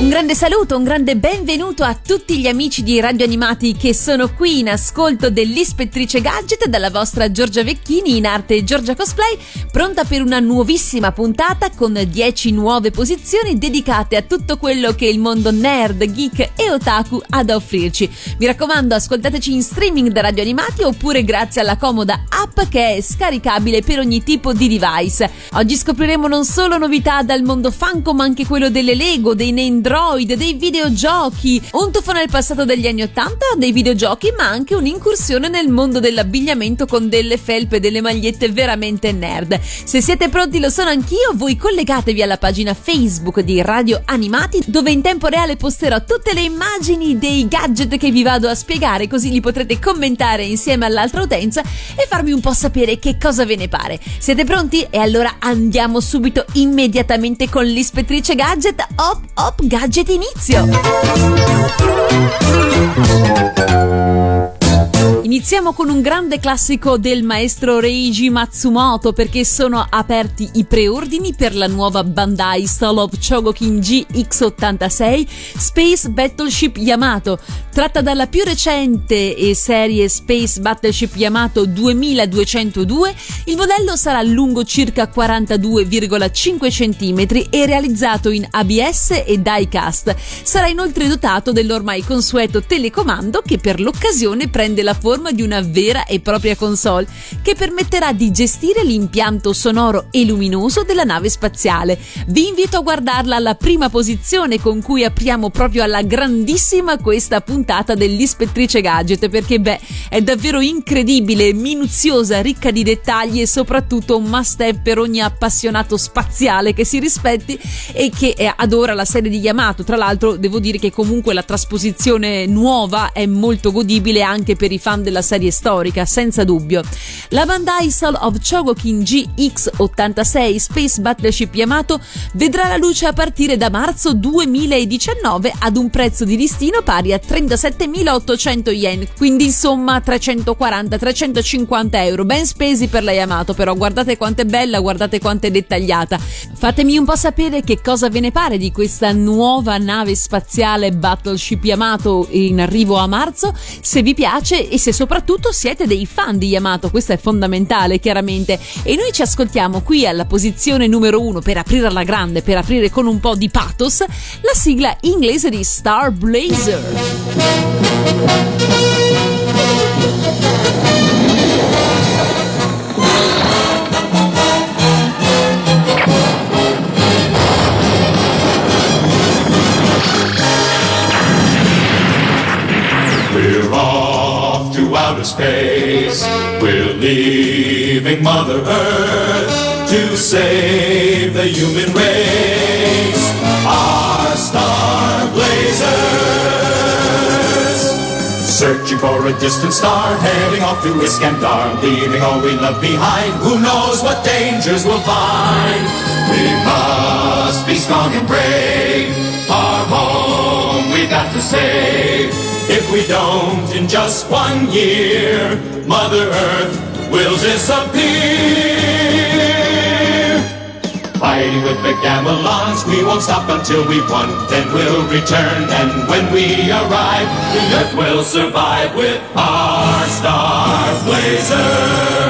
Un grande saluto, un grande benvenuto a tutti gli amici di Radio Animati che sono qui in ascolto dell'Ispettrice Gadget dalla vostra Giorgia Vecchini in arte Giorgia Cosplay, pronta per una nuovissima puntata con 10 nuove posizioni dedicate a tutto quello che il mondo nerd, geek e otaku ha da offrirci. Vi raccomando, ascoltateci in streaming da Radio Animati oppure grazie alla comoda app che è scaricabile per ogni tipo di device. Oggi scopriremo non solo novità dal mondo Funko ma anche quello delle Lego, dei Name Android, dei videogiochi, un tuffo nel passato degli anni Ottanta, dei videogiochi, ma anche un'incursione nel mondo dell'abbigliamento con delle felpe e delle magliette veramente nerd. Se siete pronti, lo sono anch'io, voi collegatevi alla pagina Facebook di Radio Animati, dove in tempo reale posterò tutte le immagini dei gadget che vi vado a spiegare, così li potrete commentare insieme all'altra utenza e farmi un po' sapere che cosa ve ne pare. Siete pronti? E allora andiamo subito immediatamente con l'ispettrice gadget. Hop, hop, gadget gadget inizio! Iniziamo con un grande classico del maestro Reiji Matsumoto perché sono aperti i preordini per la nuova Bandai Soul of Chogokin GX86 Space Battleship Yamato. Tratta dalla più recente serie Space Battleship Yamato 2202, il modello sarà lungo circa 42,5 cm e realizzato in ABS e diecast. Sarà inoltre dotato dell'ormai consueto telecomando che per l'occasione prende la forma forma di una vera e propria console che permetterà di gestire l'impianto sonoro e luminoso della nave spaziale. Vi invito a guardarla alla prima posizione con cui apriamo proprio alla grandissima questa puntata dell'Ispettrice Gadget perché beh è davvero incredibile, minuziosa, ricca di dettagli e soprattutto un must have per ogni appassionato spaziale che si rispetti e che eh, adora la serie di Yamato. Tra l'altro devo dire che comunque la trasposizione nuova è molto godibile anche per i fan della serie storica, senza dubbio. La Bandai Soul of Chogokin GX86 Space Battleship Yamato vedrà la luce a partire da marzo 2019 ad un prezzo di listino pari a 37.800 yen, quindi insomma 340-350 euro, ben spesi per la Yamato, però guardate quanto è bella, guardate quanto è dettagliata. Fatemi un po' sapere che cosa ve ne pare di questa nuova nave spaziale Battleship Yamato in arrivo a marzo, se vi piace e se soprattutto siete dei fan di Yamato, questo è fondamentale chiaramente. E noi ci ascoltiamo qui alla posizione numero uno per aprire alla grande, per aprire con un po' di pathos, la sigla inglese di Star Blazer. Outer space. We're leaving Mother Earth to save the human race. Our star blazers. Searching for a distant star, heading off to Iskandar, leaving all we love behind. Who knows what dangers we'll find? We must be strong and brave. Our home got to save. If we don't, in just one year, Mother Earth will disappear. Fighting with the Gamelons, we won't stop until we've won. Then we'll return, and when we arrive, the Earth will survive with our Star Blazers.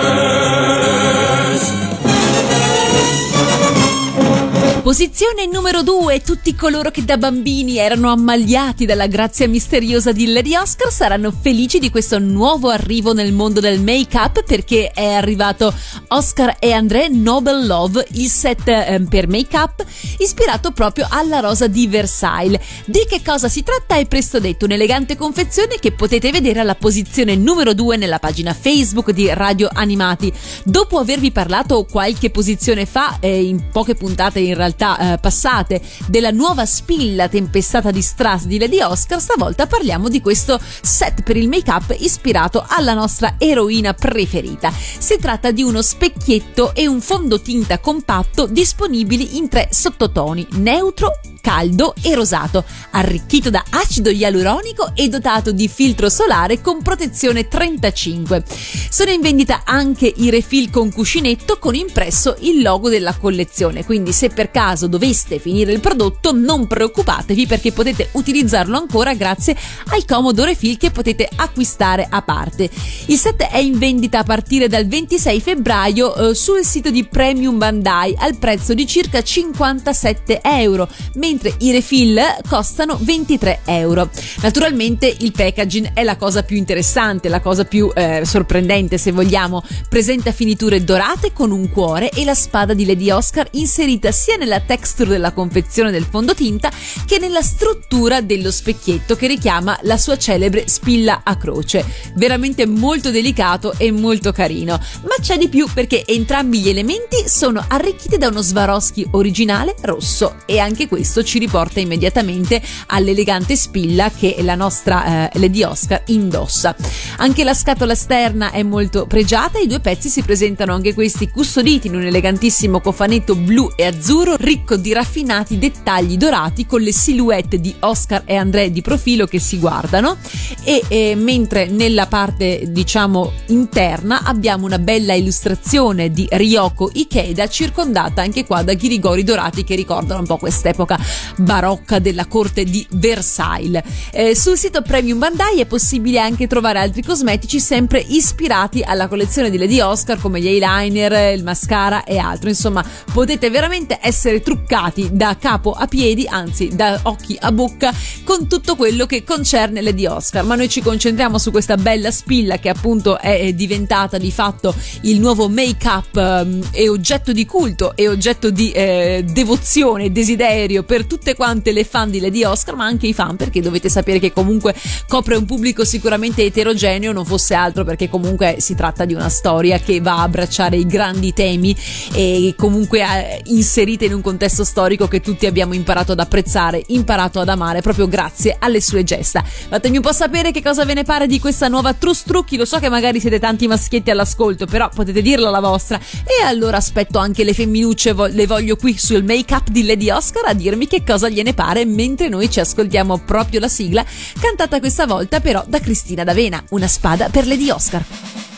Posizione numero 2. Tutti coloro che da bambini erano ammagliati dalla grazia misteriosa di Lady Oscar saranno felici di questo nuovo arrivo nel mondo del make-up perché è arrivato Oscar e André Nobel Love, il set eh, per make-up ispirato proprio alla rosa di Versailles. Di che cosa si tratta è presto detto, un'elegante confezione che potete vedere alla posizione numero 2 nella pagina Facebook di Radio Animati. Dopo avervi parlato qualche posizione fa, eh, in poche puntate in realtà realtà eh, passate della nuova spilla tempestata di strass di Lady Oscar, stavolta parliamo di questo set per il make-up ispirato alla nostra eroina preferita. Si tratta di uno specchietto e un fondotinta compatto disponibili in tre sottotoni, neutro, caldo e rosato, arricchito da acido ialuronico e dotato di filtro solare con protezione 35. Sono in vendita anche i refill con cuscinetto con impresso il logo della collezione, quindi se per caso doveste finire il prodotto non preoccupatevi perché potete utilizzarlo ancora grazie al comodo refill che potete acquistare a parte. Il set è in vendita a partire dal 26 febbraio eh, sul sito di Premium Bandai al prezzo di circa 57 euro, mentre i refill costano 23 euro. Naturalmente il packaging è la cosa più interessante, la cosa più eh, sorprendente se vogliamo. Presenta finiture dorate con un cuore e la spada di Lady Oscar inserita sia nella texture della confezione del fondotinta che nella struttura dello specchietto che richiama la sua celebre spilla a croce. Veramente molto delicato e molto carino. Ma c'è di più perché entrambi gli elementi sono arricchiti da uno Swarovski originale rosso e anche questo ci riporta immediatamente all'elegante spilla che la nostra eh, Lady Oscar indossa. Anche la scatola esterna è molto pregiata e i due pezzi si presentano anche questi custoditi in un elegantissimo cofanetto blu e azzurro ricco di raffinati dettagli dorati con le silhouette di Oscar e André di profilo che si guardano e eh, mentre nella parte diciamo interna abbiamo una bella illustrazione di Ryoko Ikeda circondata anche qua da ghirigori dorati che ricordano un po' quest'epoca barocca della corte di Versailles. Eh, sul sito Premium Bandai è possibile anche trovare altri cosmetici sempre ispirati alla collezione di Lady Oscar come gli eyeliner, il mascara e altro. Insomma, potete veramente essere truccati da capo a piedi, anzi da occhi a bocca con tutto quello che concerne Lady Oscar. Ma noi ci concentriamo su questa bella spilla che appunto è diventata di fatto il nuovo make-up um, e oggetto di culto e oggetto di eh, devozione e desiderio per tutte quante le fan di Lady Oscar, ma anche i fan, perché dovete sapere che comunque copre un pubblico sicuramente eterogeneo, non fosse altro perché comunque si tratta di una storia che va a abbracciare i grandi temi e comunque eh, inserite in un contesto storico che tutti abbiamo imparato ad apprezzare, imparato ad amare proprio grazie alle sue gesta. Fatemi un po' sapere che cosa ve ne pare di questa nuova Trustrucchi, lo so che magari siete tanti maschietti all'ascolto, però potete dirla la vostra. E allora aspetto anche le femminucce, le voglio qui sul make-up di Lady Oscar a dirmi che cosa gliene pare mentre noi ci ascoltiamo proprio la sigla, cantata questa volta però da Cristina D'Avena, una spada per Lady Oscar.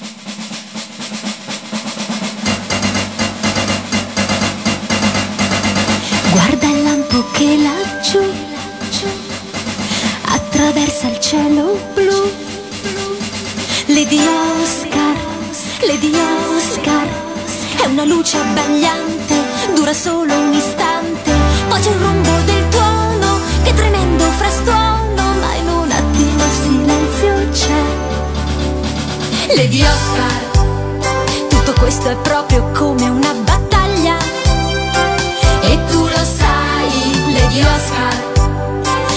Oscar, è una luce abbagliante, dura solo un istante, poi c'è il rombo del tuono, che tremendo frastuono, ma in un attimo il silenzio c'è. Lady Oscar, tutto questo è proprio come una battaglia, e tu lo sai, Lady Oscar,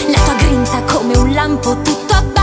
la tua grinta come un lampo tutto abbaglia,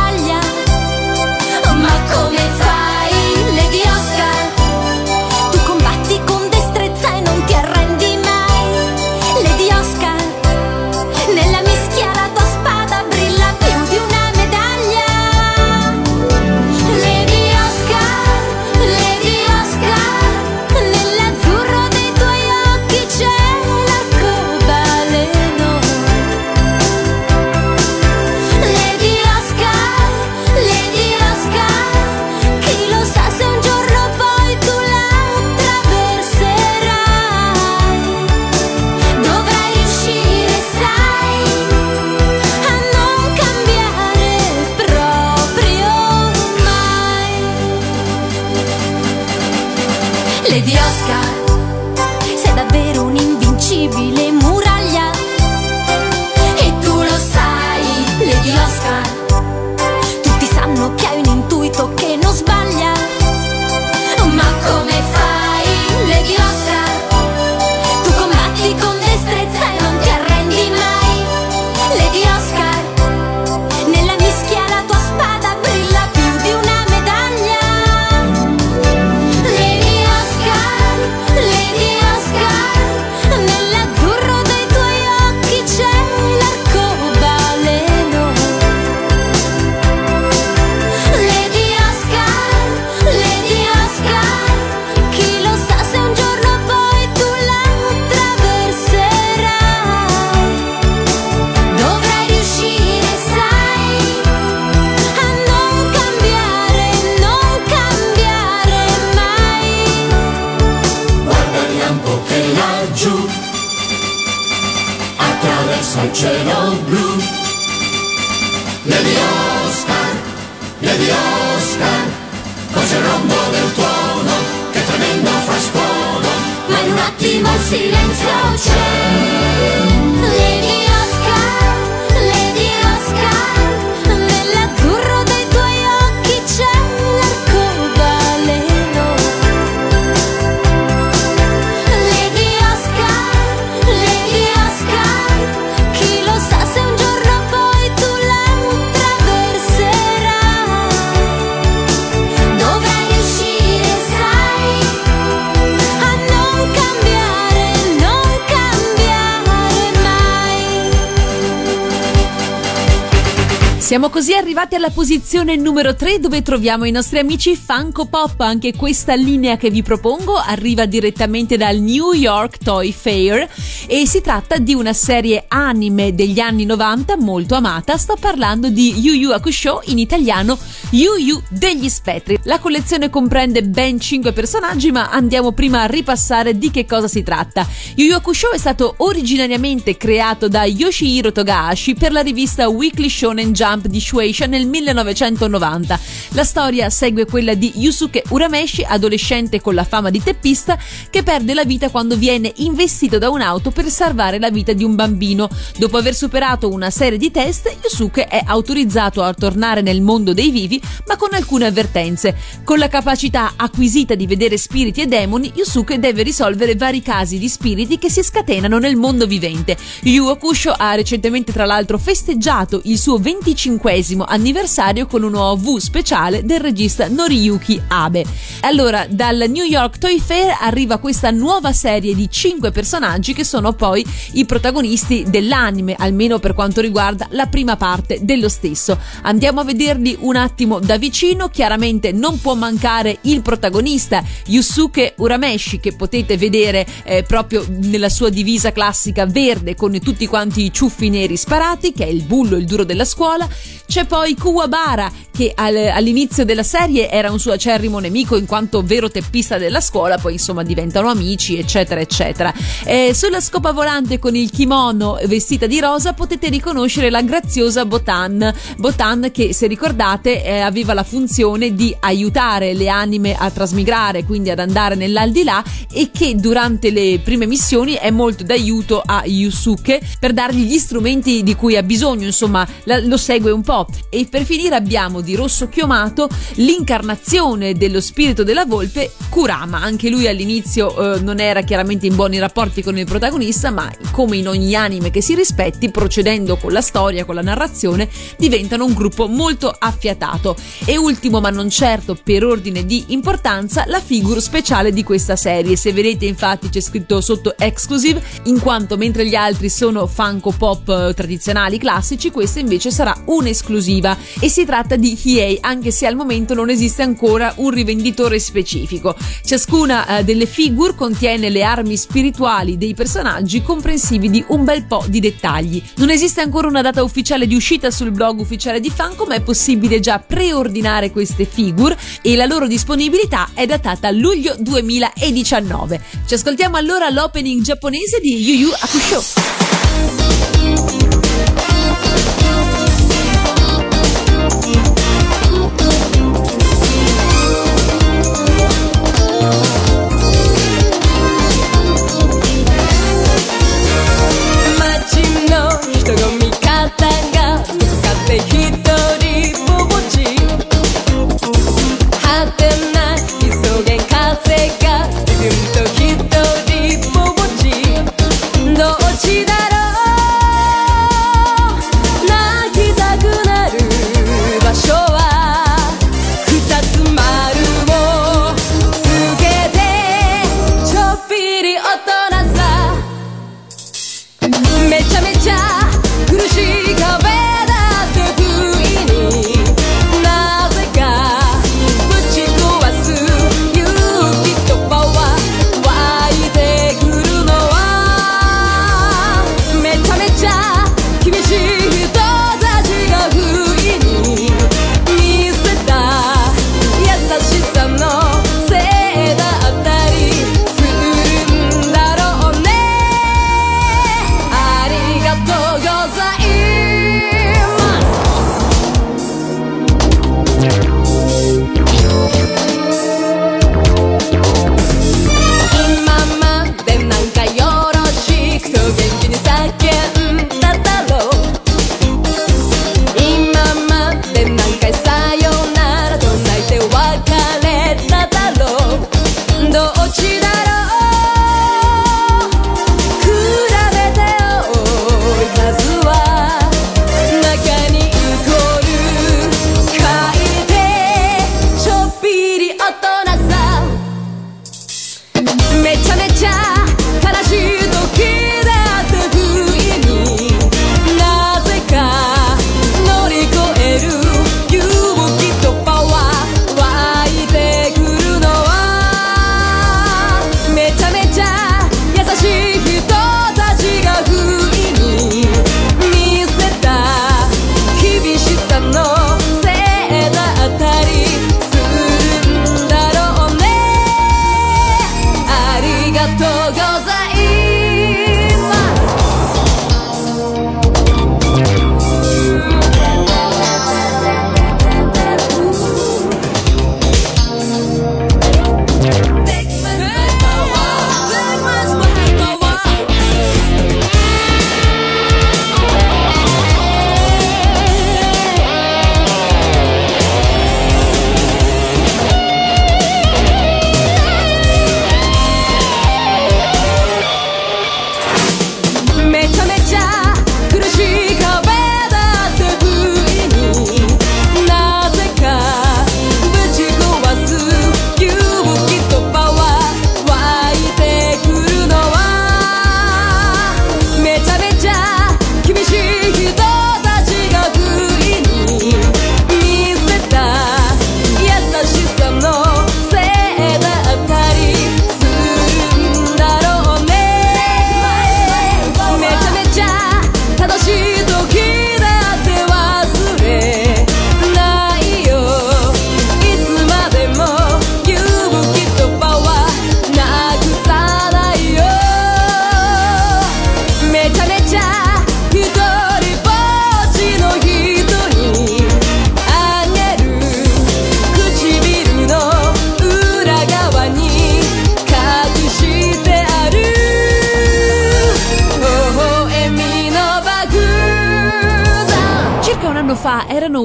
arrivati alla posizione numero 3 dove troviamo i nostri amici Funko Pop. Anche questa linea che vi propongo arriva direttamente dal New York Toy Fair e si tratta di una serie anime degli anni 90 molto amata. Sto parlando di Yu Yu Hakusho, in italiano Yu Yu degli spettri. La collezione comprende ben 5 personaggi, ma andiamo prima a ripassare di che cosa si tratta. Yu Yu Hakusho è stato originariamente creato da Yoshihiro Togashi per la rivista Weekly Shonen Jump di Shueisha nel 1990. La storia segue quella di Yusuke Urameshi, adolescente con la fama di teppista, che perde la vita quando viene investito da un'auto per salvare la vita di un bambino. Dopo aver superato una serie di test, Yusuke è autorizzato a tornare nel mondo dei vivi, ma con alcune avvertenze. Con la capacità acquisita di vedere spiriti e demoni, Yusuke deve risolvere vari casi di spiriti che si scatenano nel mondo vivente. Yu Hakusho ha recentemente tra l'altro festeggiato il suo 25 anniversario con un OV speciale del regista Noriyuki Abe. Allora, dal New York Toy Fair arriva questa nuova serie di 5 personaggi che sono poi i protagonisti dell'anime, almeno per quanto riguarda la prima parte dello stesso. Andiamo a vederli un attimo da vicino, chiaramente non può mancare il protagonista Yusuke Urameshi che potete vedere eh, proprio nella sua divisa classica verde con tutti quanti i ciuffi neri sparati, che è il bullo, il duro della scuola. C'è poi Kuwabara che al- all'inizio della serie era un suo acerrimo nemico in quanto vero teppista della scuola, poi insomma diventano amici, eccetera, eccetera. Eh, sulla scopa volante con il kimono vestita di rosa potete riconoscere la graziosa Botan. Botan che se ricordate eh, aveva la funzione di aiutare le anime a trasmigrare, quindi ad andare nell'aldilà e che durante le prime missioni è molto d'aiuto a Yusuke per dargli gli strumenti di cui ha bisogno, insomma la- lo segue un po'. E per finire abbiamo di rosso chiomato l'incarnazione dello spirito della volpe Kurama. Anche lui all'inizio eh, non era chiaramente in buoni rapporti con il protagonista, ma come in ogni anime che si rispetti, procedendo con la storia, con la narrazione, diventano un gruppo molto affiatato. E ultimo, ma non certo per ordine di importanza, la figure speciale di questa serie. Se vedete infatti c'è scritto sotto exclusive, in quanto mentre gli altri sono Funko Pop eh, tradizionali classici, questa invece sarà un'esclusiva e si tratta di EA, anche se al momento non esiste ancora un rivenditore specifico. Ciascuna eh, delle figure contiene le armi spirituali dei personaggi comprensivi di un bel po' di dettagli. Non esiste ancora una data ufficiale di uscita sul blog ufficiale di Funko, ma è possibile già preordinare queste figure e la loro disponibilità è datata a luglio 2019. Ci ascoltiamo allora l'opening giapponese di Yu Yu Hakusho.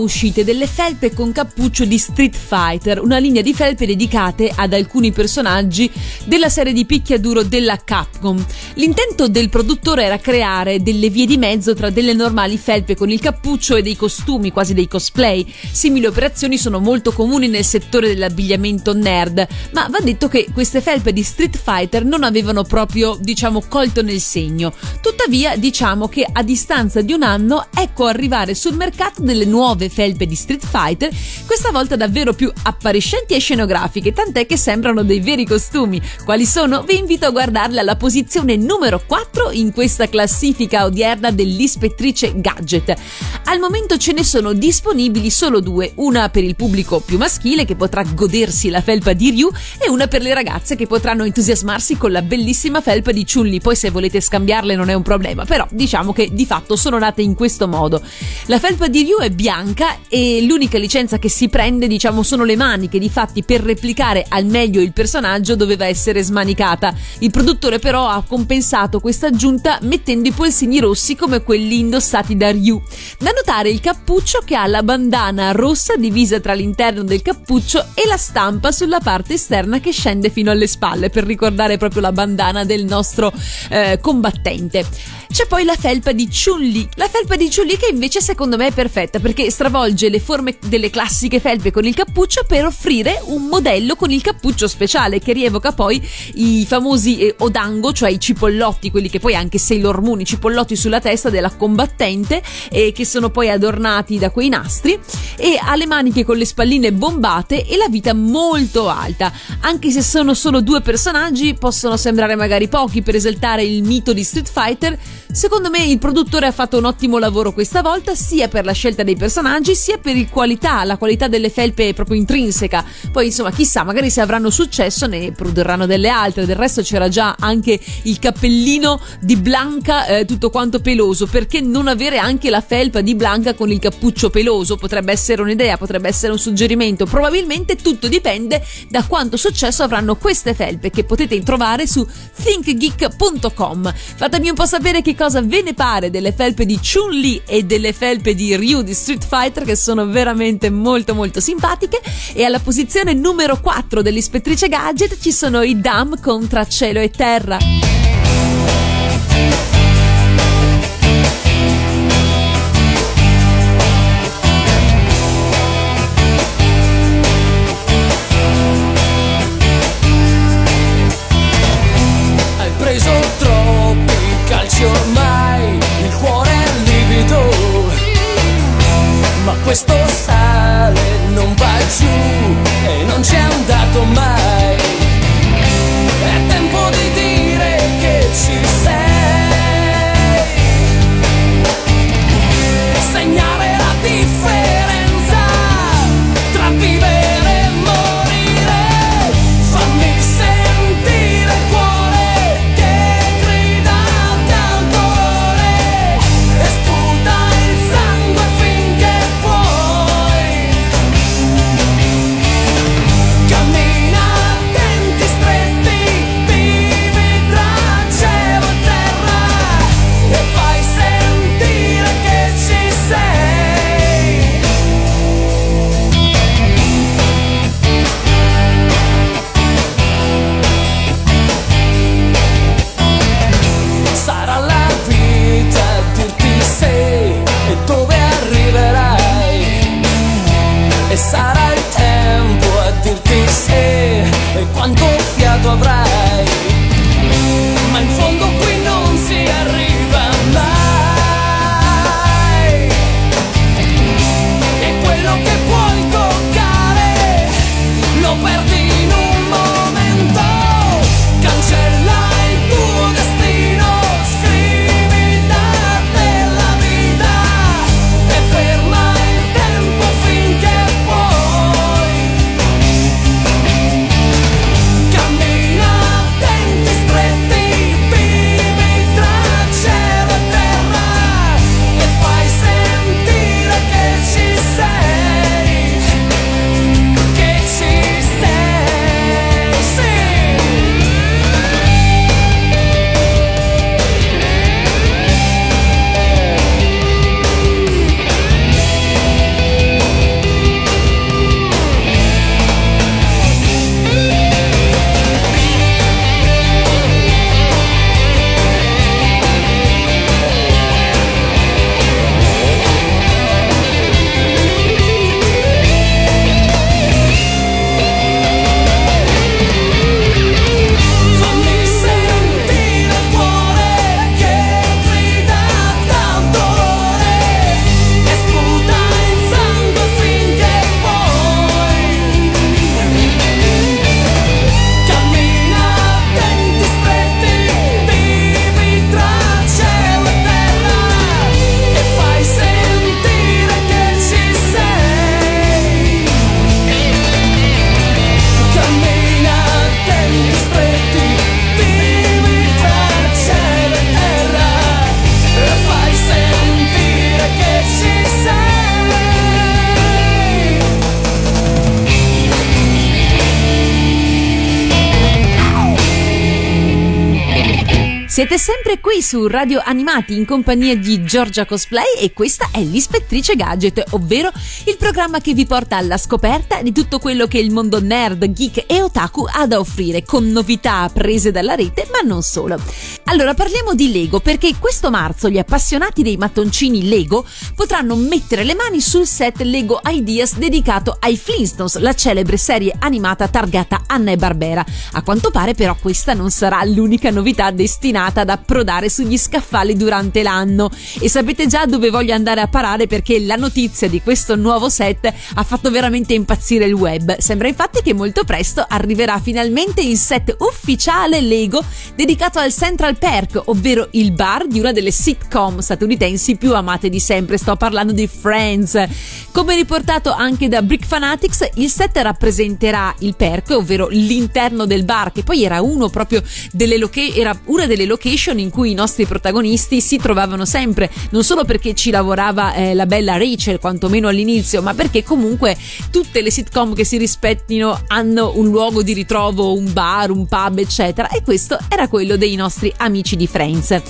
Uscite delle felpe con cappuccio di Street Fighter, una linea di felpe dedicate ad alcuni personaggi della serie di picchiaduro della Capcom. L'intento del produttore era creare delle vie di mezzo tra delle normali felpe con il cappuccio e dei costumi, quasi dei cosplay. Simili operazioni sono molto comuni nel settore dell'abbigliamento nerd, ma va detto che queste felpe di Street Fighter non avevano proprio, diciamo, colto nel segno. Tuttavia, diciamo che a distanza di un anno ecco arrivare sul mercato delle nuove felpe di Street Fighter, questa volta davvero più appariscenti e scenografiche, tant'è che sembrano dei veri costumi. Quali sono? Vi invito a guardarle alla posizione numero 4 in questa classifica odierna dell'ispettrice Gadget. Al momento ce ne sono disponibili solo due, una per il pubblico più maschile che potrà godersi la felpa di Ryu e una per le ragazze che potranno entusiasmarsi con la bellissima felpa di Chulli. Poi se volete scambiarle non è un problema, però diciamo che di fatto sono nate in questo modo. La felpa di Ryu è bianca e l'unica licenza che si prende, diciamo, sono le maniche. Difatti, per replicare al meglio il personaggio doveva essere smanicata. Il produttore, però, ha compensato questa aggiunta mettendo i polsini rossi come quelli indossati da Ryu. Da notare il cappuccio che ha la bandana rossa divisa tra l'interno del cappuccio e la stampa sulla parte esterna che scende fino alle spalle per ricordare proprio la bandana del nostro eh, combattente. C'è poi la felpa di Chun-Li. La felpa di Chun-Li che invece secondo me è perfetta perché stravolge le forme delle classiche felpe con il cappuccio per offrire un modello con il cappuccio speciale che rievoca poi i famosi eh, odango, cioè i cipollotti, quelli che poi anche Sailor Moon, i cipollotti sulla testa della combattente e che sono poi adornati da quei nastri e ha le maniche con le spalline bombate e la vita molto alta. Anche se sono solo due personaggi, possono sembrare magari pochi per esaltare il mito di Street Fighter, Secondo me il produttore ha fatto un ottimo lavoro questa volta, sia per la scelta dei personaggi, sia per il qualità, la qualità delle felpe proprio intrinseca. Poi, insomma, chissà, magari se avranno successo ne produrranno delle altre. Del resto c'era già anche il cappellino di Blanca, eh, tutto quanto peloso. Perché non avere anche la felpa di Blanca con il cappuccio peloso? Potrebbe essere un'idea, potrebbe essere un suggerimento. Probabilmente tutto dipende da quanto successo avranno queste felpe che potete trovare su thinkgeek.com. Fatemi un po' sapere che cosa ve ne pare delle felpe di Chun-Li e delle felpe di Ryu di Street Fighter che sono veramente molto molto simpatiche e alla posizione numero 4 dell'ispettrice Gadget ci sono i Dam contra cielo e terra. Non Siete sempre qui su Radio Animati in compagnia di Giorgia Cosplay e questa è l'Ispettrice Gadget, ovvero il programma che vi porta alla scoperta di tutto quello che il mondo nerd, geek e otaku ha da offrire, con novità prese dalla rete, ma non solo. Allora parliamo di Lego perché questo marzo gli appassionati dei mattoncini Lego potranno mettere le mani sul set Lego Ideas dedicato ai Flintstones, la celebre serie animata targata Anna e Barbera. A quanto pare però questa non sarà l'unica novità destinata destinata ad approdare sugli scaffali durante l'anno. E sapete già dove voglio andare a parare perché la notizia di questo nuovo set ha fatto veramente impazzire il web. Sembra infatti che molto presto arriverà finalmente il set ufficiale Lego dedicato al Central Perk, ovvero il bar di una delle sitcom statunitensi più amate di sempre. Sto parlando di Friends. Come riportato anche da Brick Fanatics, il set rappresenterà il perk, ovvero l'interno del bar, che poi era uno proprio delle loca- era una delle location in cui i nostri protagonisti si trovavano sempre, non solo perché ci lavorava eh, la bella Rachel, quantomeno all'inizio, ma perché comunque tutte le sitcom che si rispettino hanno un luogo di ritrovo, un bar, un pub, eccetera, e questo era quello dei nostri amici di Friends.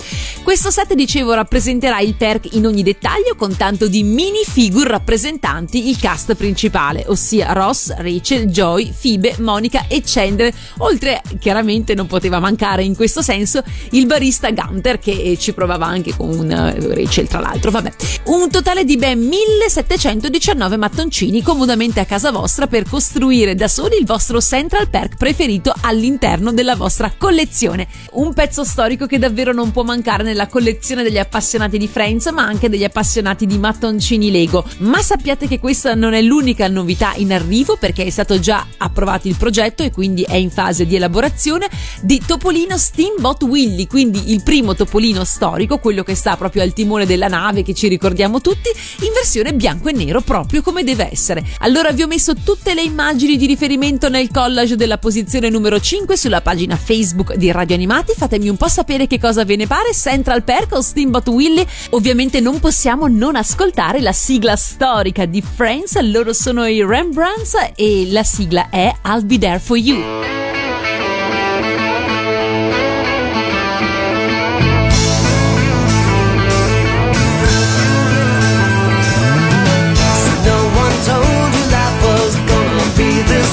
Questo set, dicevo, rappresenterà il perk in ogni dettaglio con tanto di mini figure rappresentanti il cast principale, ossia Ross, Rachel, Joy, Phoebe, Monica e Chandler, oltre chiaramente non poteva mancare in questo senso il barista Gunter che ci provava anche con eh, Rachel tra l'altro vabbè. Un totale di ben 1719 mattoncini comodamente a casa vostra per costruire da soli il vostro Central Perk preferito all'interno della vostra collezione. Un pezzo storico che davvero non può mancare nella collezione degli appassionati di Friends ma anche degli appassionati di mattoncini Lego. Ma sappiate che questa non è l'unica novità in arrivo perché è stato già approvato il progetto e quindi è in fase di elaborazione di Topolino Steamboat Willy Quindi il primo topolino storico, quello che sta proprio al timone della nave che ci ricordiamo tutti, in versione bianco e nero proprio come deve essere. Allora vi ho messo tutte le immagini di riferimento nel collage della posizione numero 5 sulla pagina Facebook di Radio Animati, fatemi un po' sapere che cosa ve ne pare, Central Perk o Steamboat Willy. Ovviamente non possiamo non ascoltare la sigla storica di Friends, loro sono i Rembrandts e la sigla è I'll Be There For You.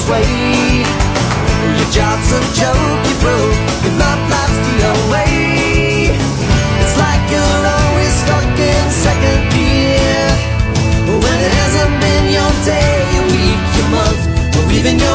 Way. Your job's a joke, you broke, your love life's the away. It's like you're always stuck in second gear. When it hasn't been your day, your week, your month, or even your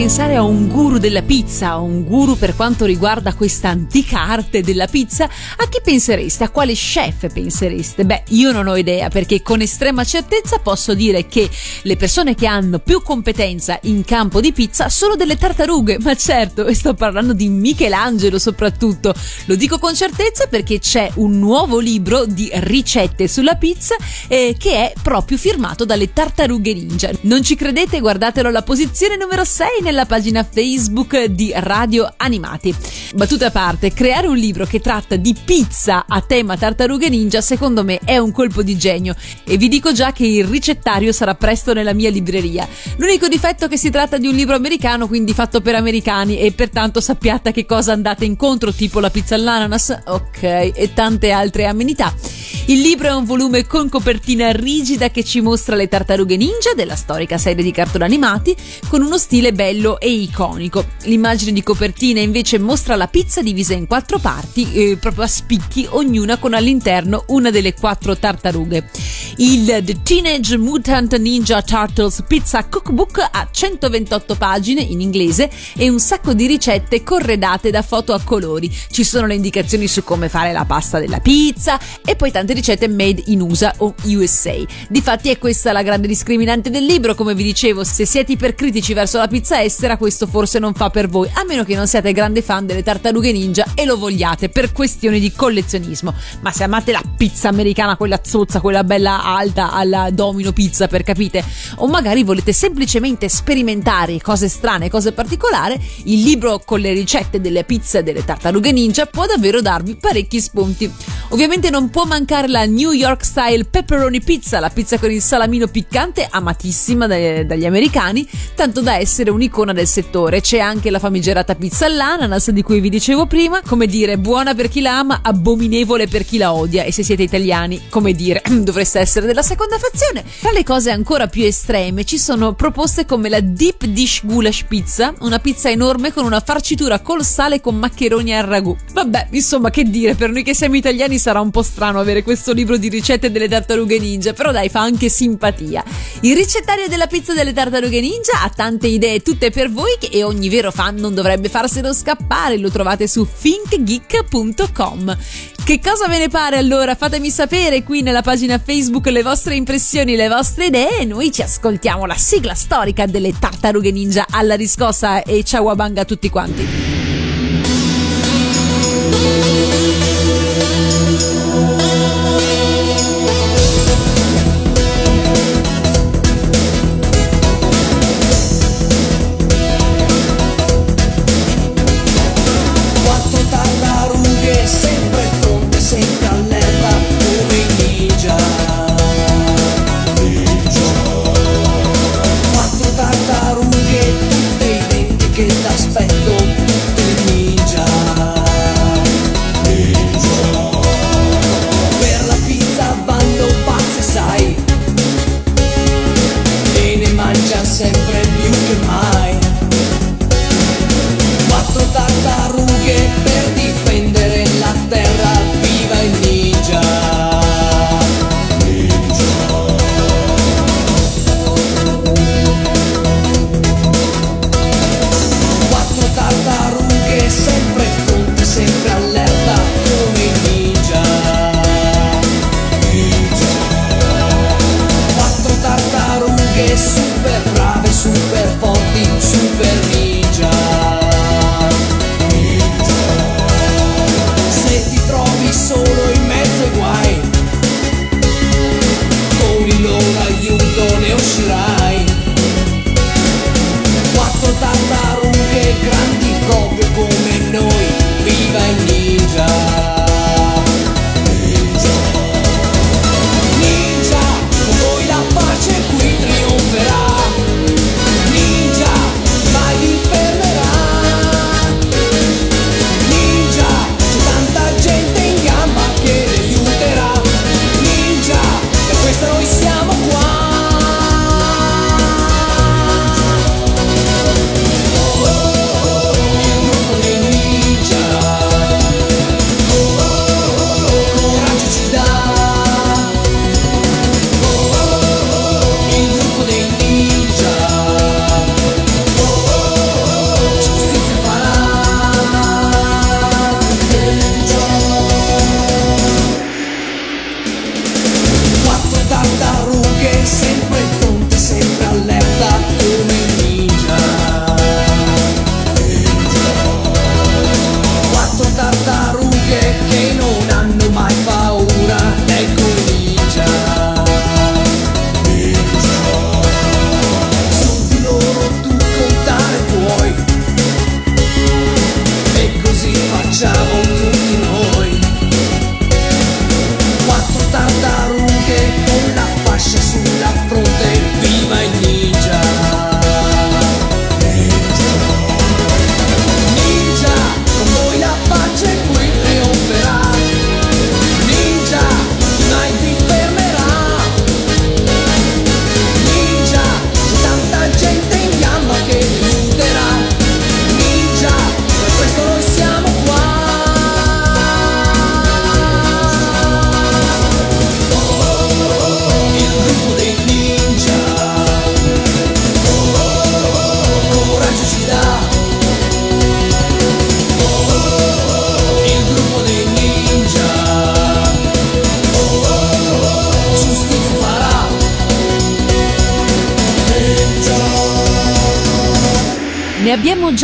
pensare a un guru della pizza, a un guru per quanto riguarda questa antica arte della pizza, a chi pensereste? A quale chef pensereste? Beh, io non ho idea perché con estrema certezza posso dire che le persone che hanno più competenza in campo di pizza sono delle tartarughe, ma certo, e sto parlando di Michelangelo soprattutto. Lo dico con certezza perché c'è un nuovo libro di ricette sulla pizza eh, che è proprio firmato dalle tartarughe ninja. Non ci credete? Guardatelo alla posizione numero 6 nella pagina Facebook di Radio Animati. Battute a parte, creare un libro che tratta di pizza a tema tartarughe ninja secondo me è un colpo di genio e vi dico già che il ricettario sarà presto nella mia libreria. L'unico difetto è che si tratta di un libro americano, quindi fatto per americani e pertanto sappiate a che cosa andate incontro, tipo la pizza all'ananas, ok, e tante altre amenità. Il libro è un volume con copertina rigida che ci mostra le tartarughe ninja della storica serie di cartoni animati con uno stile bello e iconico. L'immagine di copertina invece mostra la pizza divisa in quattro parti, eh, proprio a spicchi, ognuna con all'interno una delle quattro tartarughe. Il The Teenage Mutant Ninja Turtles Pizza Cookbook ha 128 pagine in inglese e un sacco di ricette corredate da foto a colori. Ci sono le indicazioni su come fare la pasta della pizza e poi tante ricette made in USA o USA. Difatti è questa la grande discriminante del libro, come vi dicevo, se siete ipercritici verso la pizza estera questo forse non fa per voi, a meno che non siate grande fan delle tartarughe ninja e lo vogliate per questioni di collezionismo. Ma se amate la pizza americana, quella zozza, quella bella alta alla domino pizza per capite, o magari volete semplicemente sperimentare cose strane, cose particolari, il libro con le ricette delle pizze delle tartarughe ninja può davvero darvi parecchi spunti. Ovviamente non può mancare la New York Style Pepperoni Pizza, la pizza con il salamino piccante amatissima dagli americani, tanto da essere un'icona del settore. C'è anche la famigerata pizza all'ananas di cui vi dicevo prima, come dire buona per chi la ama, abominevole per chi la odia e se siete italiani, come dire, dovreste essere della seconda fazione. Tra le cose ancora più estreme ci sono proposte come la Deep Dish Goulash Pizza, una pizza enorme con una farcitura col sale con maccheroni al ragù. Vabbè, insomma, che dire, per noi che siamo italiani sarà un po' strano avere questo libro di ricette delle tartarughe ninja, però dai, fa anche simpatia. Il ricettario della pizza delle tartarughe ninja ha tante idee tutte per voi e ogni vero fan non dovrebbe farselo scappare, lo trovate su thinkgeek.com. Che cosa ve ne pare allora? Fatemi sapere qui nella pagina Facebook le vostre impressioni, le vostre idee e noi ci ascoltiamo la sigla storica delle tartarughe ninja alla riscossa e ciao a banga a tutti quanti.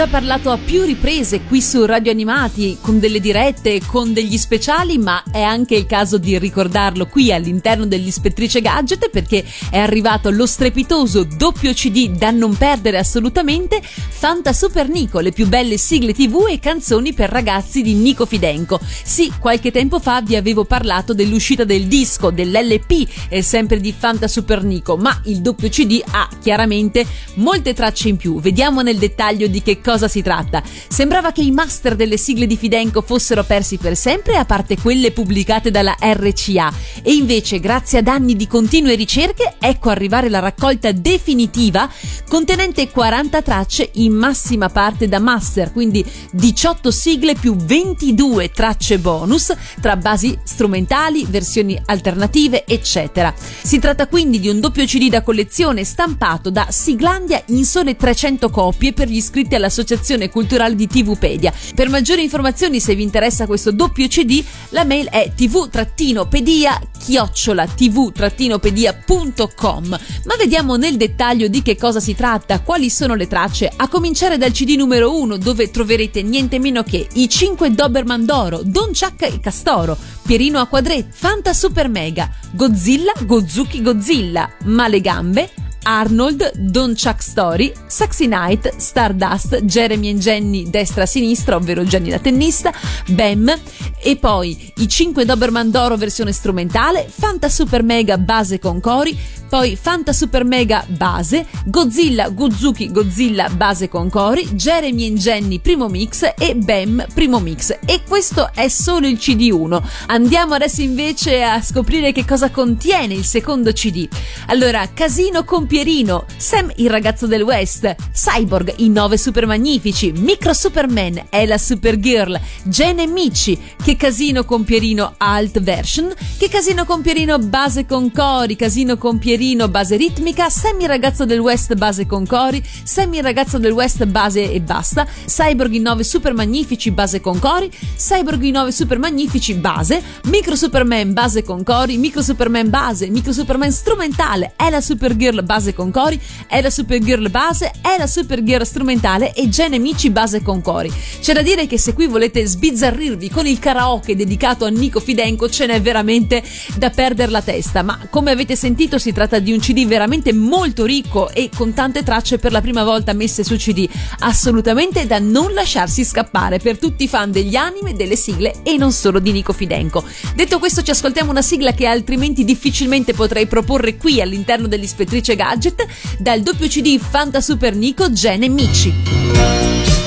Parlato a più riprese qui su Radio Animati, con delle dirette, con degli speciali, ma è anche il caso di ricordarlo qui all'interno dell'Ispettrice Gadget perché è arrivato lo strepitoso doppio CD da non perdere assolutamente, Fanta Super Nico, le più belle sigle TV e canzoni per ragazzi di Nico Fidenco. Sì, qualche tempo fa vi avevo parlato dell'uscita del disco, dell'LP, eh, sempre di Fanta Super Nico, ma il doppio CD ha chiaramente molte tracce in più. Vediamo nel dettaglio di che cosa si tratta. Sembrava che i master delle sigle di Fidenco fossero persi per sempre, a parte quelle pubblicate dalla RCA. E invece, grazie ad anni di continue ricerche, ecco arrivare la raccolta definitiva contenente 40 tracce in massima parte da master, quindi 18 sigle più 22 tracce bonus tra basi strumentali, versioni alternative, eccetera. Si tratta quindi di un doppio CD da collezione stampato da Siglandia in sole 300 copie per gli iscritti all'Associazione Culturale di TVpedia. Per maggiori informazioni, se vi interessa questo doppio CD, la mail è tv-pedia chiocciola tv-pedia.com. Ma vediamo nel dettaglio di che cosa si tratta, quali sono le tracce, a cominciare dal CD numero 1 dove troverete niente meno che i 5 Doberman d'oro, Don Chuck e Castoro, Pierino a quadretti, Fanta Super Mega, Godzilla, Gozuki Godzilla, Ma le gambe, Arnold, Don Chuck Story, Saxy Knight, Stardust, Jeremy e Jenny destra-sinistra, ovvero Jenny la tennista, Bam, e poi i 5 Doberman d'oro versione strumentale, Fanta Super Mega base con cori, poi Fanta Super Mega base, Godzilla Guzuki Godzilla base con cori, Jeremy Jenny primo mix e Bam primo mix. E questo è solo il CD1. Andiamo adesso invece a scoprire che cosa contiene il secondo CD. Allora, Casino con Pierino, Sam il ragazzo del West, Cyborg i nove super magnifici, Micro Superman è la Supergirl, Jen e Michi, che casino con Pierino alt version, che casino con Pierino base con cori, casino con Pierino base ritmica, Sam il ragazzo del West base con cori, Sam il ragazzo del West base e basta, Cyborg i 9 super magnifici base con cori, Cyborg i 9 super magnifici base, Micro Superman base con cori, Micro Superman base, Micro Superman strumentale, è la Supergirl base con cori, è la Supergirl base, è la Supergirl strumentale e Gen Amici base con cori. C'è da dire che se qui volete sbizzarrirvi con il karaoke dedicato a Nico Fidenco ce n'è veramente da perdere la testa, ma come avete sentito si tratta di un CD veramente molto ricco e con tante tracce per la prima volta messe su CD, assolutamente da non lasciarsi scappare per tutti i fan degli anime, delle sigle e non solo di Nico Fidenco. Detto questo ci ascoltiamo una sigla che altrimenti difficilmente potrei proporre qui all'interno dell'Ispettrice Gadget dal doppio CD Fanta Super Nico Gen e Mici.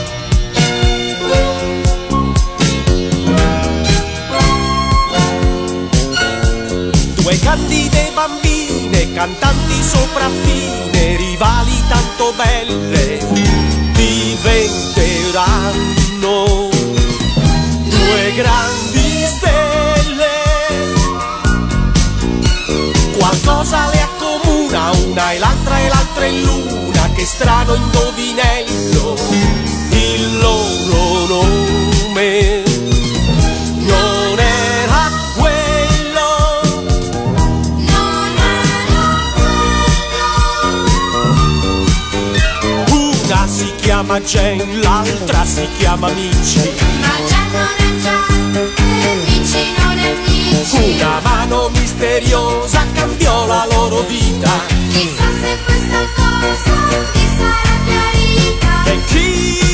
Cantanti sopraffine, rivali tanto belle, diventeranno due grandi stelle. Qualcosa le accomuna, una e l'altra e l'altra è luna, che strano indovinello, il loro nome. Chiama Jane, l'altra si chiama Mici. Ma già non è già, e amici non è amici. Una mano misteriosa cambiò la loro vita. Chissà se questa cosa ti sarà chiarita. E chi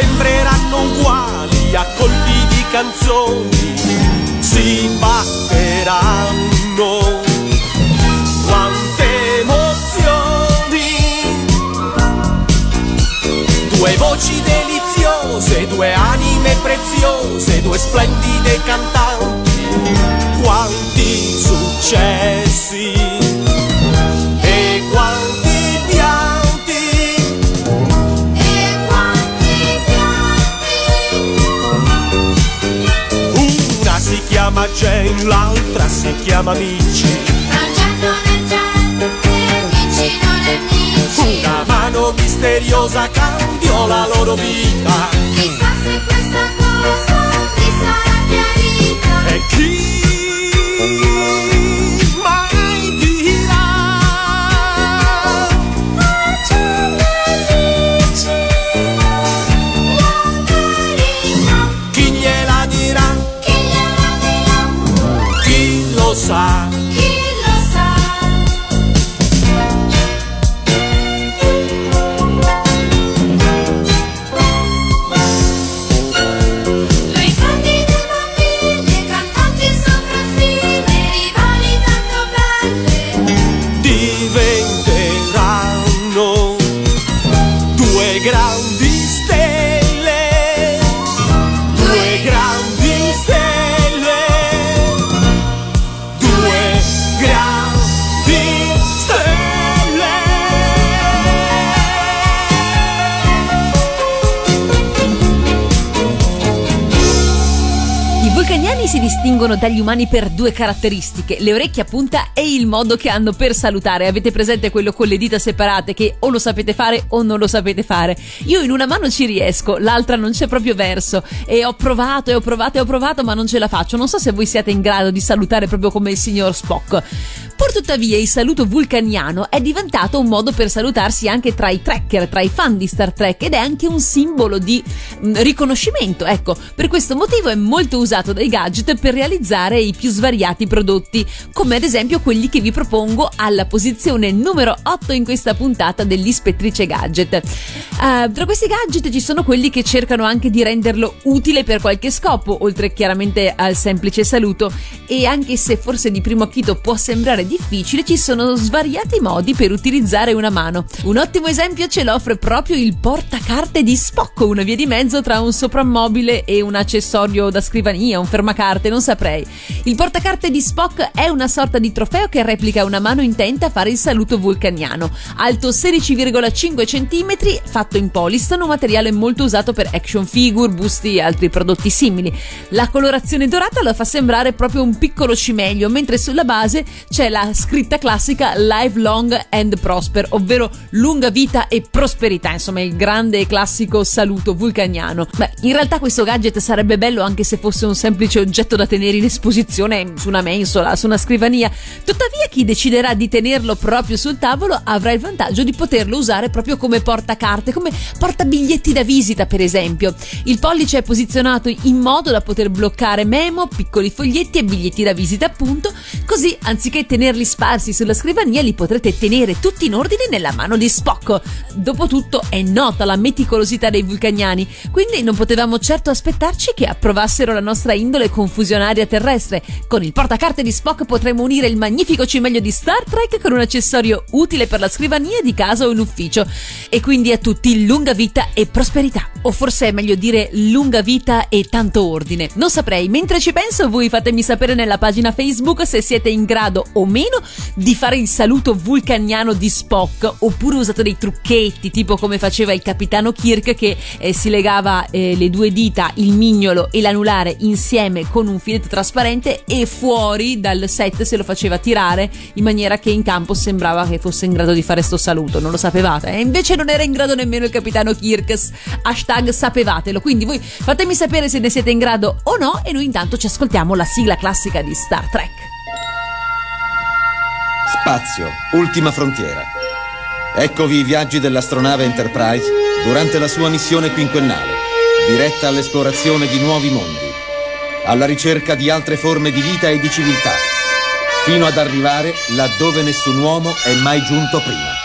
sembreranno uguali a colpi di canzoni. Si batteranno. Quante emozioni! Due voci deliziose, due anime preziose, due splendide cantanti. Quanti successi! Jane, l'altra si chiama Mici. Progetto del gente, amici non amici. Una mano misteriosa cambiò la loro vita. Chissà se questa cosa ti sarà chiarita. E chi distinguono dagli umani per due caratteristiche, le orecchie a punta e il modo che hanno per salutare. Avete presente quello con le dita separate che o lo sapete fare o non lo sapete fare? Io in una mano ci riesco, l'altra non c'è proprio verso e ho provato e ho provato e ho provato ma non ce la faccio. Non so se voi siete in grado di salutare proprio come il signor Spock. Pur tuttavia il saluto vulcaniano è diventato un modo per salutarsi anche tra i trekker, tra i fan di Star Trek ed è anche un simbolo di mm, riconoscimento. Ecco, per questo motivo è molto usato dai gadget per realizzare i più svariati prodotti, come ad esempio quelli che vi propongo alla posizione numero 8 in questa puntata dell'Ispettrice Gadget. Eh, tra questi gadget ci sono quelli che cercano anche di renderlo utile per qualche scopo, oltre chiaramente al semplice saluto, e anche se forse di primo acchito può sembrare difficile, ci sono svariati modi per utilizzare una mano. Un ottimo esempio ce l'offre proprio il portacarte di Spock, una via di mezzo tra un soprammobile e un accessorio da scrivania, un fermacarte, non saprei. Il portacarte di Spock è una sorta di trofeo che replica una mano intenta a fare il saluto vulcaniano. Alto 16,5 cm, fatto in polistano, materiale molto usato per action figure, busti e altri prodotti simili. La colorazione dorata lo fa sembrare proprio un piccolo cimelio, mentre sulla base c'è la scritta classica Live Long and Prosper, ovvero lunga vita e prosperità, insomma il grande e classico saluto vulcaniano. Beh, in realtà questo gadget sarebbe bello anche se fosse un semplice oggetto da tenere in esposizione su una mensola, su una scrivania. Tuttavia chi deciderà di tenerlo proprio sul tavolo avrà il vantaggio di poterlo usare proprio come portacarte, come portabiglietti da visita per esempio. Il pollice è posizionato in modo da poter bloccare memo, piccoli foglietti e biglietti da visita appunto, così anziché tenerli sparsi sulla scrivania li potrete tenere tutti in ordine nella mano di Spock. Dopotutto è nota la meticolosità dei vulcaniani, quindi non potevamo certo aspettarci che approvassero la nostra indole confusionaria terrestre. Con il portacarte di Spock potremo unire il magnifico cimelio di Star Trek con un accessorio utile per la scrivania di casa o in ufficio. E quindi a tutti lunga vita e prosperità. O forse è meglio dire lunga vita e tanto ordine. Non saprei, mentre ci penso voi fatemi sapere nella pagina Facebook se siete in grado o meno di fare il saluto vulcaniano di Spock oppure usate dei trucchetti tipo come faceva il capitano Kirk che eh, si legava eh, le due dita, il mignolo e l'anulare insieme con un filetto trasparente e fuori dal set se lo faceva tirare in maniera che in campo sembrava che fosse in grado di fare sto saluto, non lo sapevate? E invece non era in grado nemmeno il capitano Kirk hashtag sapevatelo. Quindi voi fatemi sapere se ne siete in grado o no e noi intanto ci ascoltiamo la sigla classica di Star Trek. Spazio, ultima frontiera. Eccovi i viaggi dell'astronave Enterprise durante la sua missione quinquennale, diretta all'esplorazione di nuovi mondi, alla ricerca di altre forme di vita e di civiltà, fino ad arrivare laddove nessun uomo è mai giunto prima.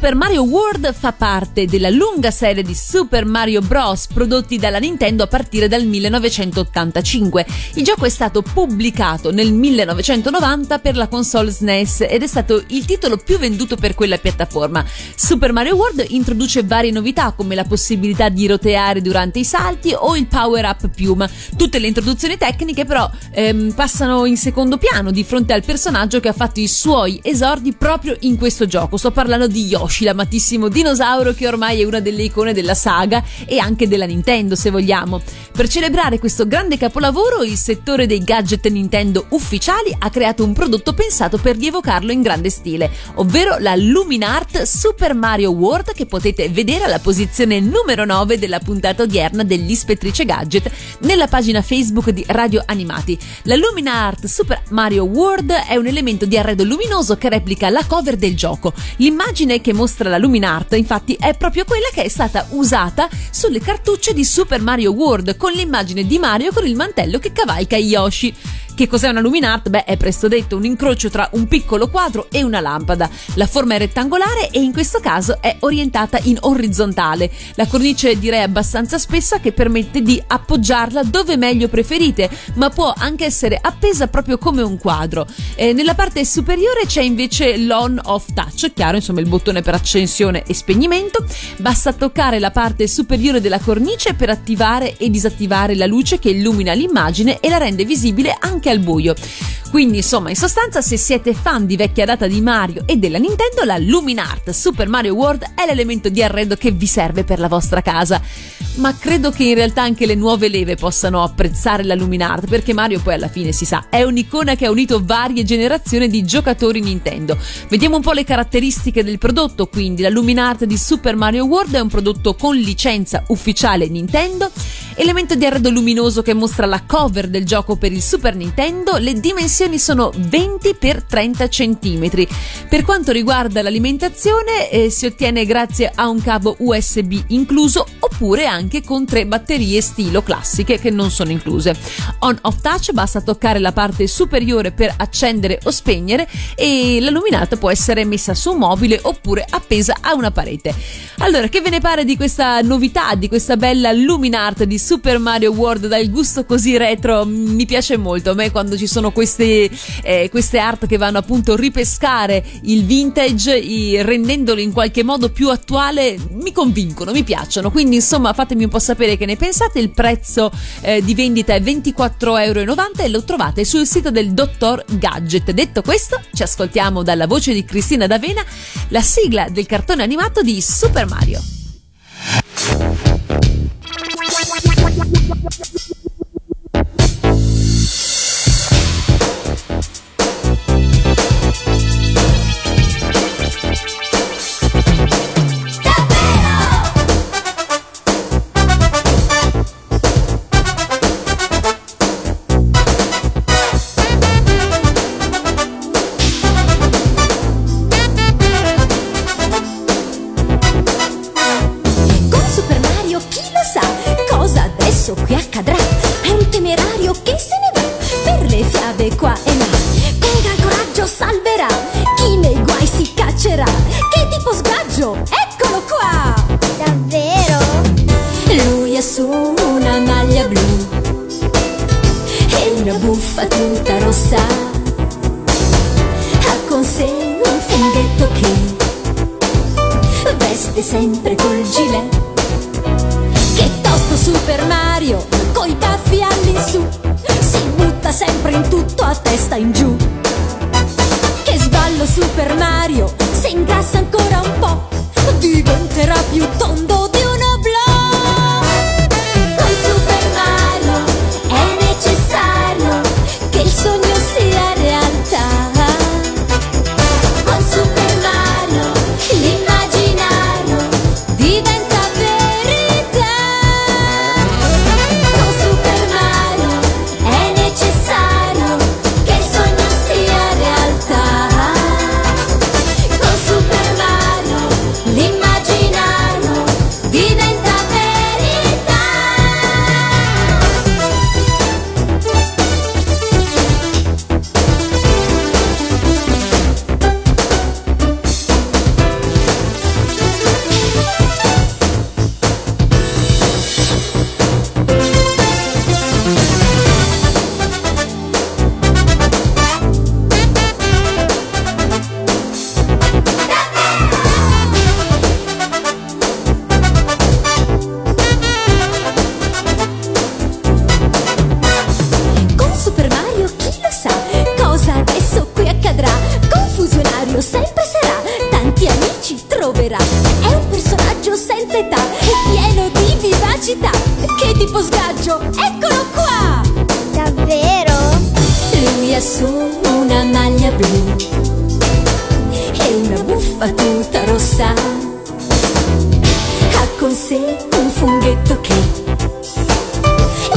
Super Mario World fa parte della lunga serie di Super Mario Bros. prodotti dalla Nintendo a partire dal 1985. Il gioco è stato pubblicato nel 1990 per la console SNES ed è stato il titolo più venduto per quella piattaforma. Super Mario World introduce varie novità come la possibilità di roteare durante i salti o il power up piuma. Tutte le introduzioni tecniche però ehm, passano in secondo piano di fronte al personaggio che ha fatto i suoi esordi proprio in questo gioco. Sto parlando di Yoshi, l'amatissimo dinosauro che ormai è una delle icone della saga e anche della Nintendo se vogliamo. Per celebrare questo grande capolavoro il settore dei gadget Nintendo ufficiali ha creato un prodotto pensato per rievocarlo in grande stile, ovvero la Luminart Super Mario World che potete vedere alla posizione numero 9 della puntata odierna dell'Ispettrice Gadget nella pagina Facebook di Radio Animati. La Luminart Super Mario World è un elemento di arredo luminoso che replica la cover del gioco. L'immagine che mostra la Luminart infatti è proprio quella che è stata usata sulle cartucce di Super Mario World con l'immagine di Mario con il mantello che cavalca Yoshi. Che cos'è una luminart? Beh, è presto detto un incrocio tra un piccolo quadro e una lampada. La forma è rettangolare e in questo caso è orientata in orizzontale. La cornice direi abbastanza spessa che permette di appoggiarla dove meglio preferite, ma può anche essere appesa proprio come un quadro. Eh, nella parte superiore c'è invece l'on off touch, chiaro, insomma il bottone per accensione e spegnimento. Basta toccare la parte superiore della cornice per attivare e disattivare la luce che illumina l'immagine e la rende visibile anche al buio. Quindi, insomma, in sostanza, se siete fan di vecchia data di Mario e della Nintendo, la Luminart Super Mario World è l'elemento di arredo che vi serve per la vostra casa. Ma credo che in realtà anche le nuove leve possano apprezzare la Luminart, perché Mario poi alla fine si sa, è un'icona che ha unito varie generazioni di giocatori Nintendo. Vediamo un po' le caratteristiche del prodotto, quindi la Luminart di Super Mario World è un prodotto con licenza ufficiale Nintendo, elemento di arredo luminoso che mostra la cover del gioco per il Super Nintendo, le dimensioni sono 20 x 30 cm. Per quanto riguarda l'alimentazione eh, si ottiene grazie a un cavo USB incluso oppure anche con tre batterie stilo classiche che non sono incluse. On off touch basta toccare la parte superiore per accendere o spegnere e la luminata può essere messa su un mobile oppure appesa a una parete. Allora, che ve ne pare di questa novità, di questa bella luminart di Super Mario World dal gusto così retro? Mi piace molto. A me quando ci sono queste, eh, queste art che vanno appunto a ripescare il vintage i- rendendolo in qualche modo più attuale mi convincono, mi piacciono. Quindi insomma fatemi un po' sapere che ne pensate. Il prezzo eh, di vendita è 24,90 euro e lo trovate sul sito del Dottor Gadget. Detto questo, ci ascoltiamo dalla voce di Cristina D'Avena la sigla del cartone animato di Super Mario. Música facultar o sal una buffa tuta rossa. Ha con sé un funghetto che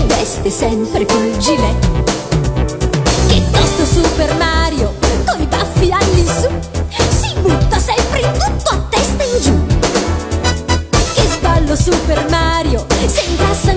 veste sempre col gilet. Che tosto Super Mario, coi baffi all'insù, si butta sempre in tutto a testa in giù. Che sballo Super Mario, se incassa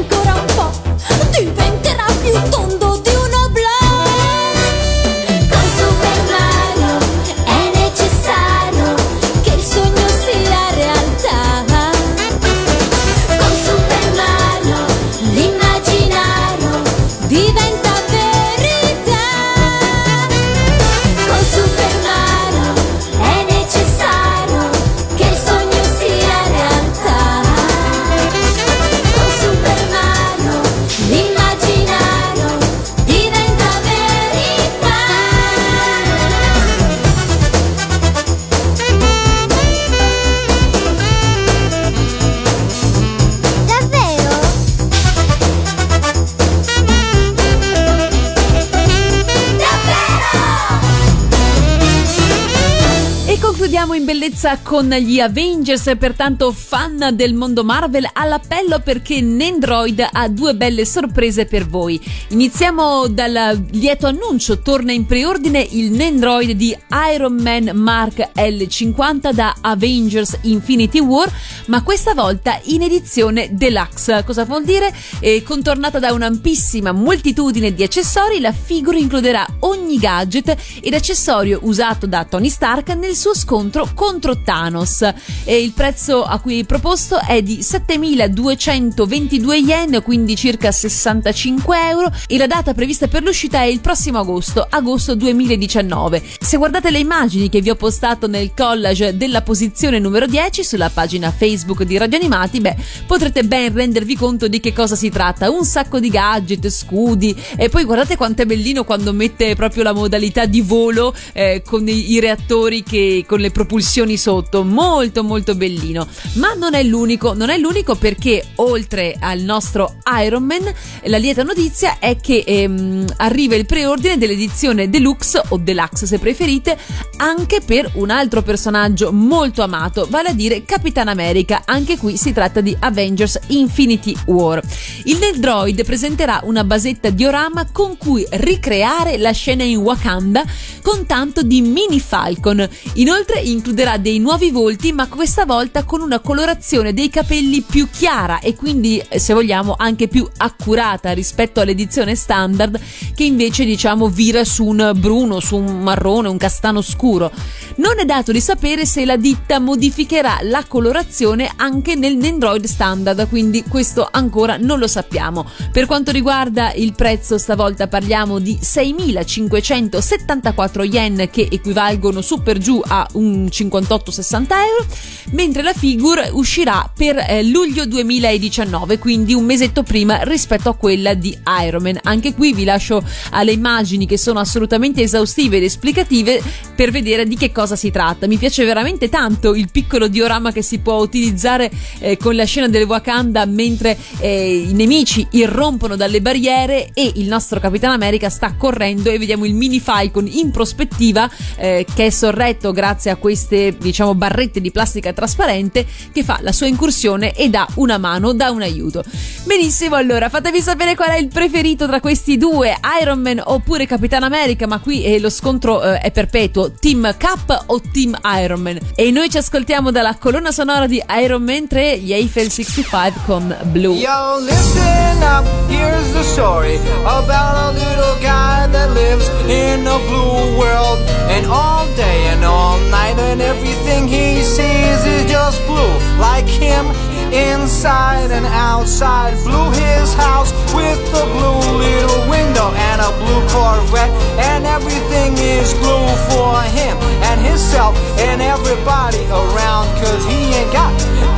bellezza con gli Avengers, pertanto fan del mondo Marvel all'appello perché Nendroid ha due belle sorprese per voi. Iniziamo dal lieto annuncio, torna in preordine il Nendroid di Iron Man Mark L50 da Avengers Infinity War, ma questa volta in edizione deluxe. Cosa vuol dire? Eh, contornata da un'ampissima moltitudine di accessori, la figura includerà ogni gadget ed accessorio usato da Tony Stark nel suo scontro contro Thanos. E il prezzo a cui è proposto è di 7.222 yen, quindi circa 65 euro, e la data prevista per l'uscita è il prossimo agosto, agosto 2019. Se guardate le immagini che vi ho postato nel collage della posizione numero 10 sulla pagina Facebook di Radio Animati, beh, potrete ben rendervi conto di che cosa si tratta. Un sacco di gadget, scudi, e poi guardate quanto è bellino quando mette proprio la modalità di volo eh, con i, i reattori che con le propulsioni sotto, molto molto bellino. Ma non è l'unico, non è l'unico perché oltre al nostro Iron Man, la lieta notizia è che ehm, arriva il preordine dell'edizione deluxe o deluxe se preferite, anche per un altro personaggio molto amato, vale a dire Capitan America. Anche qui si tratta di Avengers Infinity War. Il Neldroid presenterà una basetta diorama con cui ricreare la scena in Wakanda con tanto di mini Falcon. Inoltre includerà dei nuovi volti, ma questa volta con una colorazione dei capelli più chiara e quindi, eh, se vogliamo, anche più accurata rispetto all'edizione standard, che invece diciamo vira su un bruno, su un marrone, un castano scuro. Non è dato di sapere se la ditta modificherà la colorazione anche nel Nendroid standard, quindi questo ancora non lo sappiamo. Per quanto riguarda il prezzo, stavolta parliamo di 6.574 yen che equivalgono su per giù a un 58-60 euro, mentre la figure uscirà per eh, luglio 2019, quindi un mesetto prima rispetto a quella di Iron Man. Anche qui vi lascio alle immagini che sono assolutamente esaustive ed esplicative per vedere di che cosa si tratta. Mi piace veramente tanto il piccolo diorama che si può utilizzare eh, con la scena del Wakanda mentre eh, i nemici irrompono dalle barriere e il nostro Capitan America sta correndo e vediamo il mini Falcon in prospettiva eh, che è sorretto grazie a queste diciamo barrette di plastica trasparente che fa la sua incursione e dà una mano, dà un aiuto. Benissimo, allora fatemi sapere qual è il preferito tra questi due, Iron Man oppure Capitan America, ma qui eh, lo scontro eh, è perpetuo, Team Cap o Team Iron Man. E noi ci ascoltiamo dalla colonna sonora di Iron Man 3, gli Eiffel 65 con Blue. Yo, listen up, here's the story about a little guy that lives in a blue world. And all day and all night, and everything he sees is just blue. Like him, inside and outside. Blue his house with a blue little window and a blue Corvette. And everything is blue for him and himself and everybody around. Cause he ain't got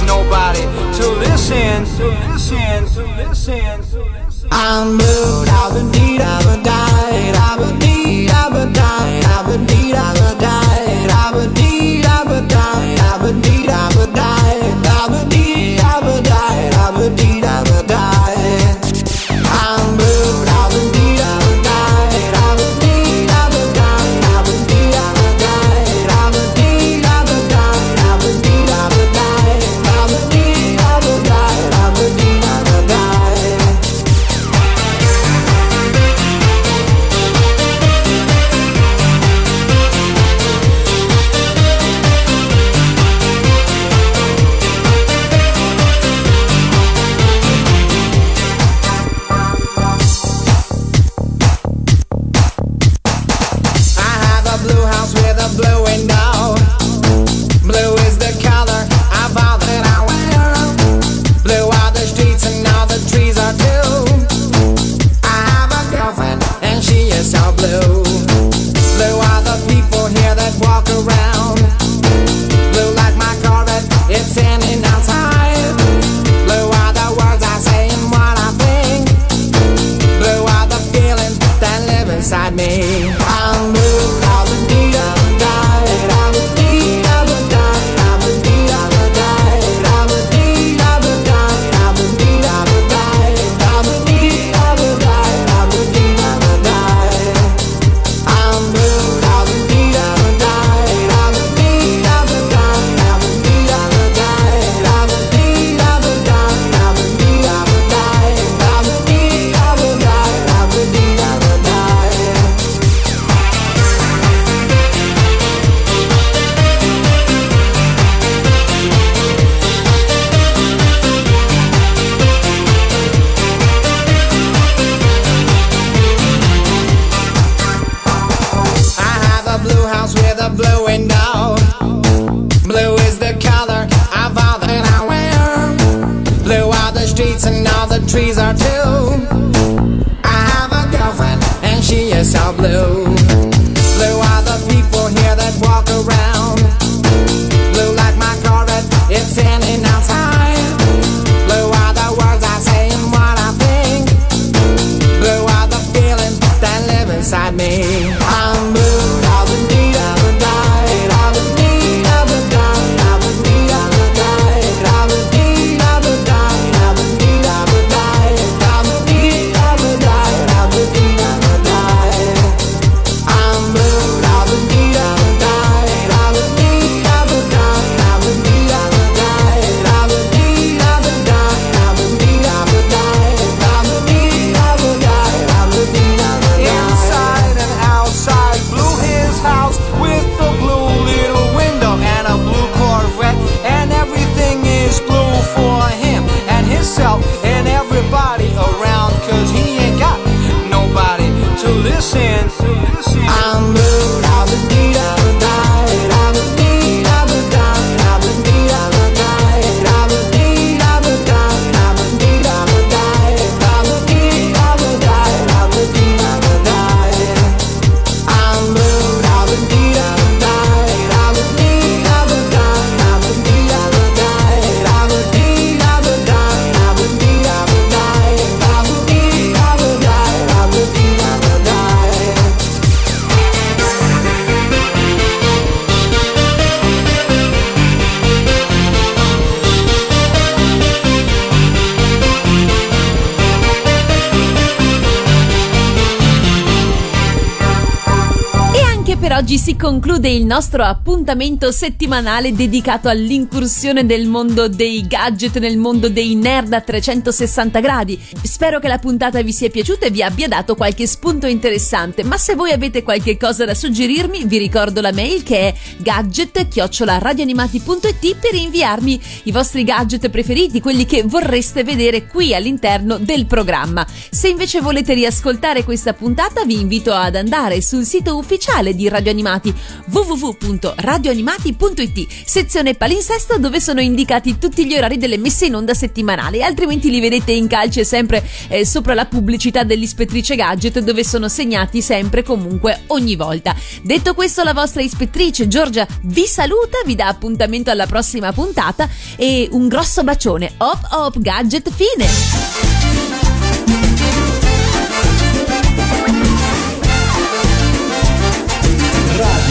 nobody to listen, to listen, to listen. I'm blue, I've been need, I've been died, I've been need, I've been died, I've been need, I've been died, I've been need, would die, I would need, I would die, I would need. Conclude il nostro appuntamento settimanale dedicato all'incursione nel mondo dei gadget, nel mondo dei nerd a 360 gradi. Spero che la puntata vi sia piaciuta e vi abbia dato qualche spunto interessante, ma se voi avete qualche cosa da suggerirmi, vi ricordo la mail che è gadget@radioanimati.it per inviarmi i vostri gadget preferiti, quelli che vorreste vedere qui all'interno del programma. Se invece volete riascoltare questa puntata, vi invito ad andare sul sito ufficiale di Radio Animati www.radioanimati.it, sezione palinsesto dove sono indicati tutti gli orari delle messe in onda settimanali, altrimenti li vedete in calce sempre eh, sopra la pubblicità dell'ispettrice Gadget dove sono segnati sempre comunque ogni volta. Detto questo la vostra ispettrice Giorgia vi saluta, vi dà appuntamento alla prossima puntata e un grosso bacione. Hop hop gadget fine! Radio.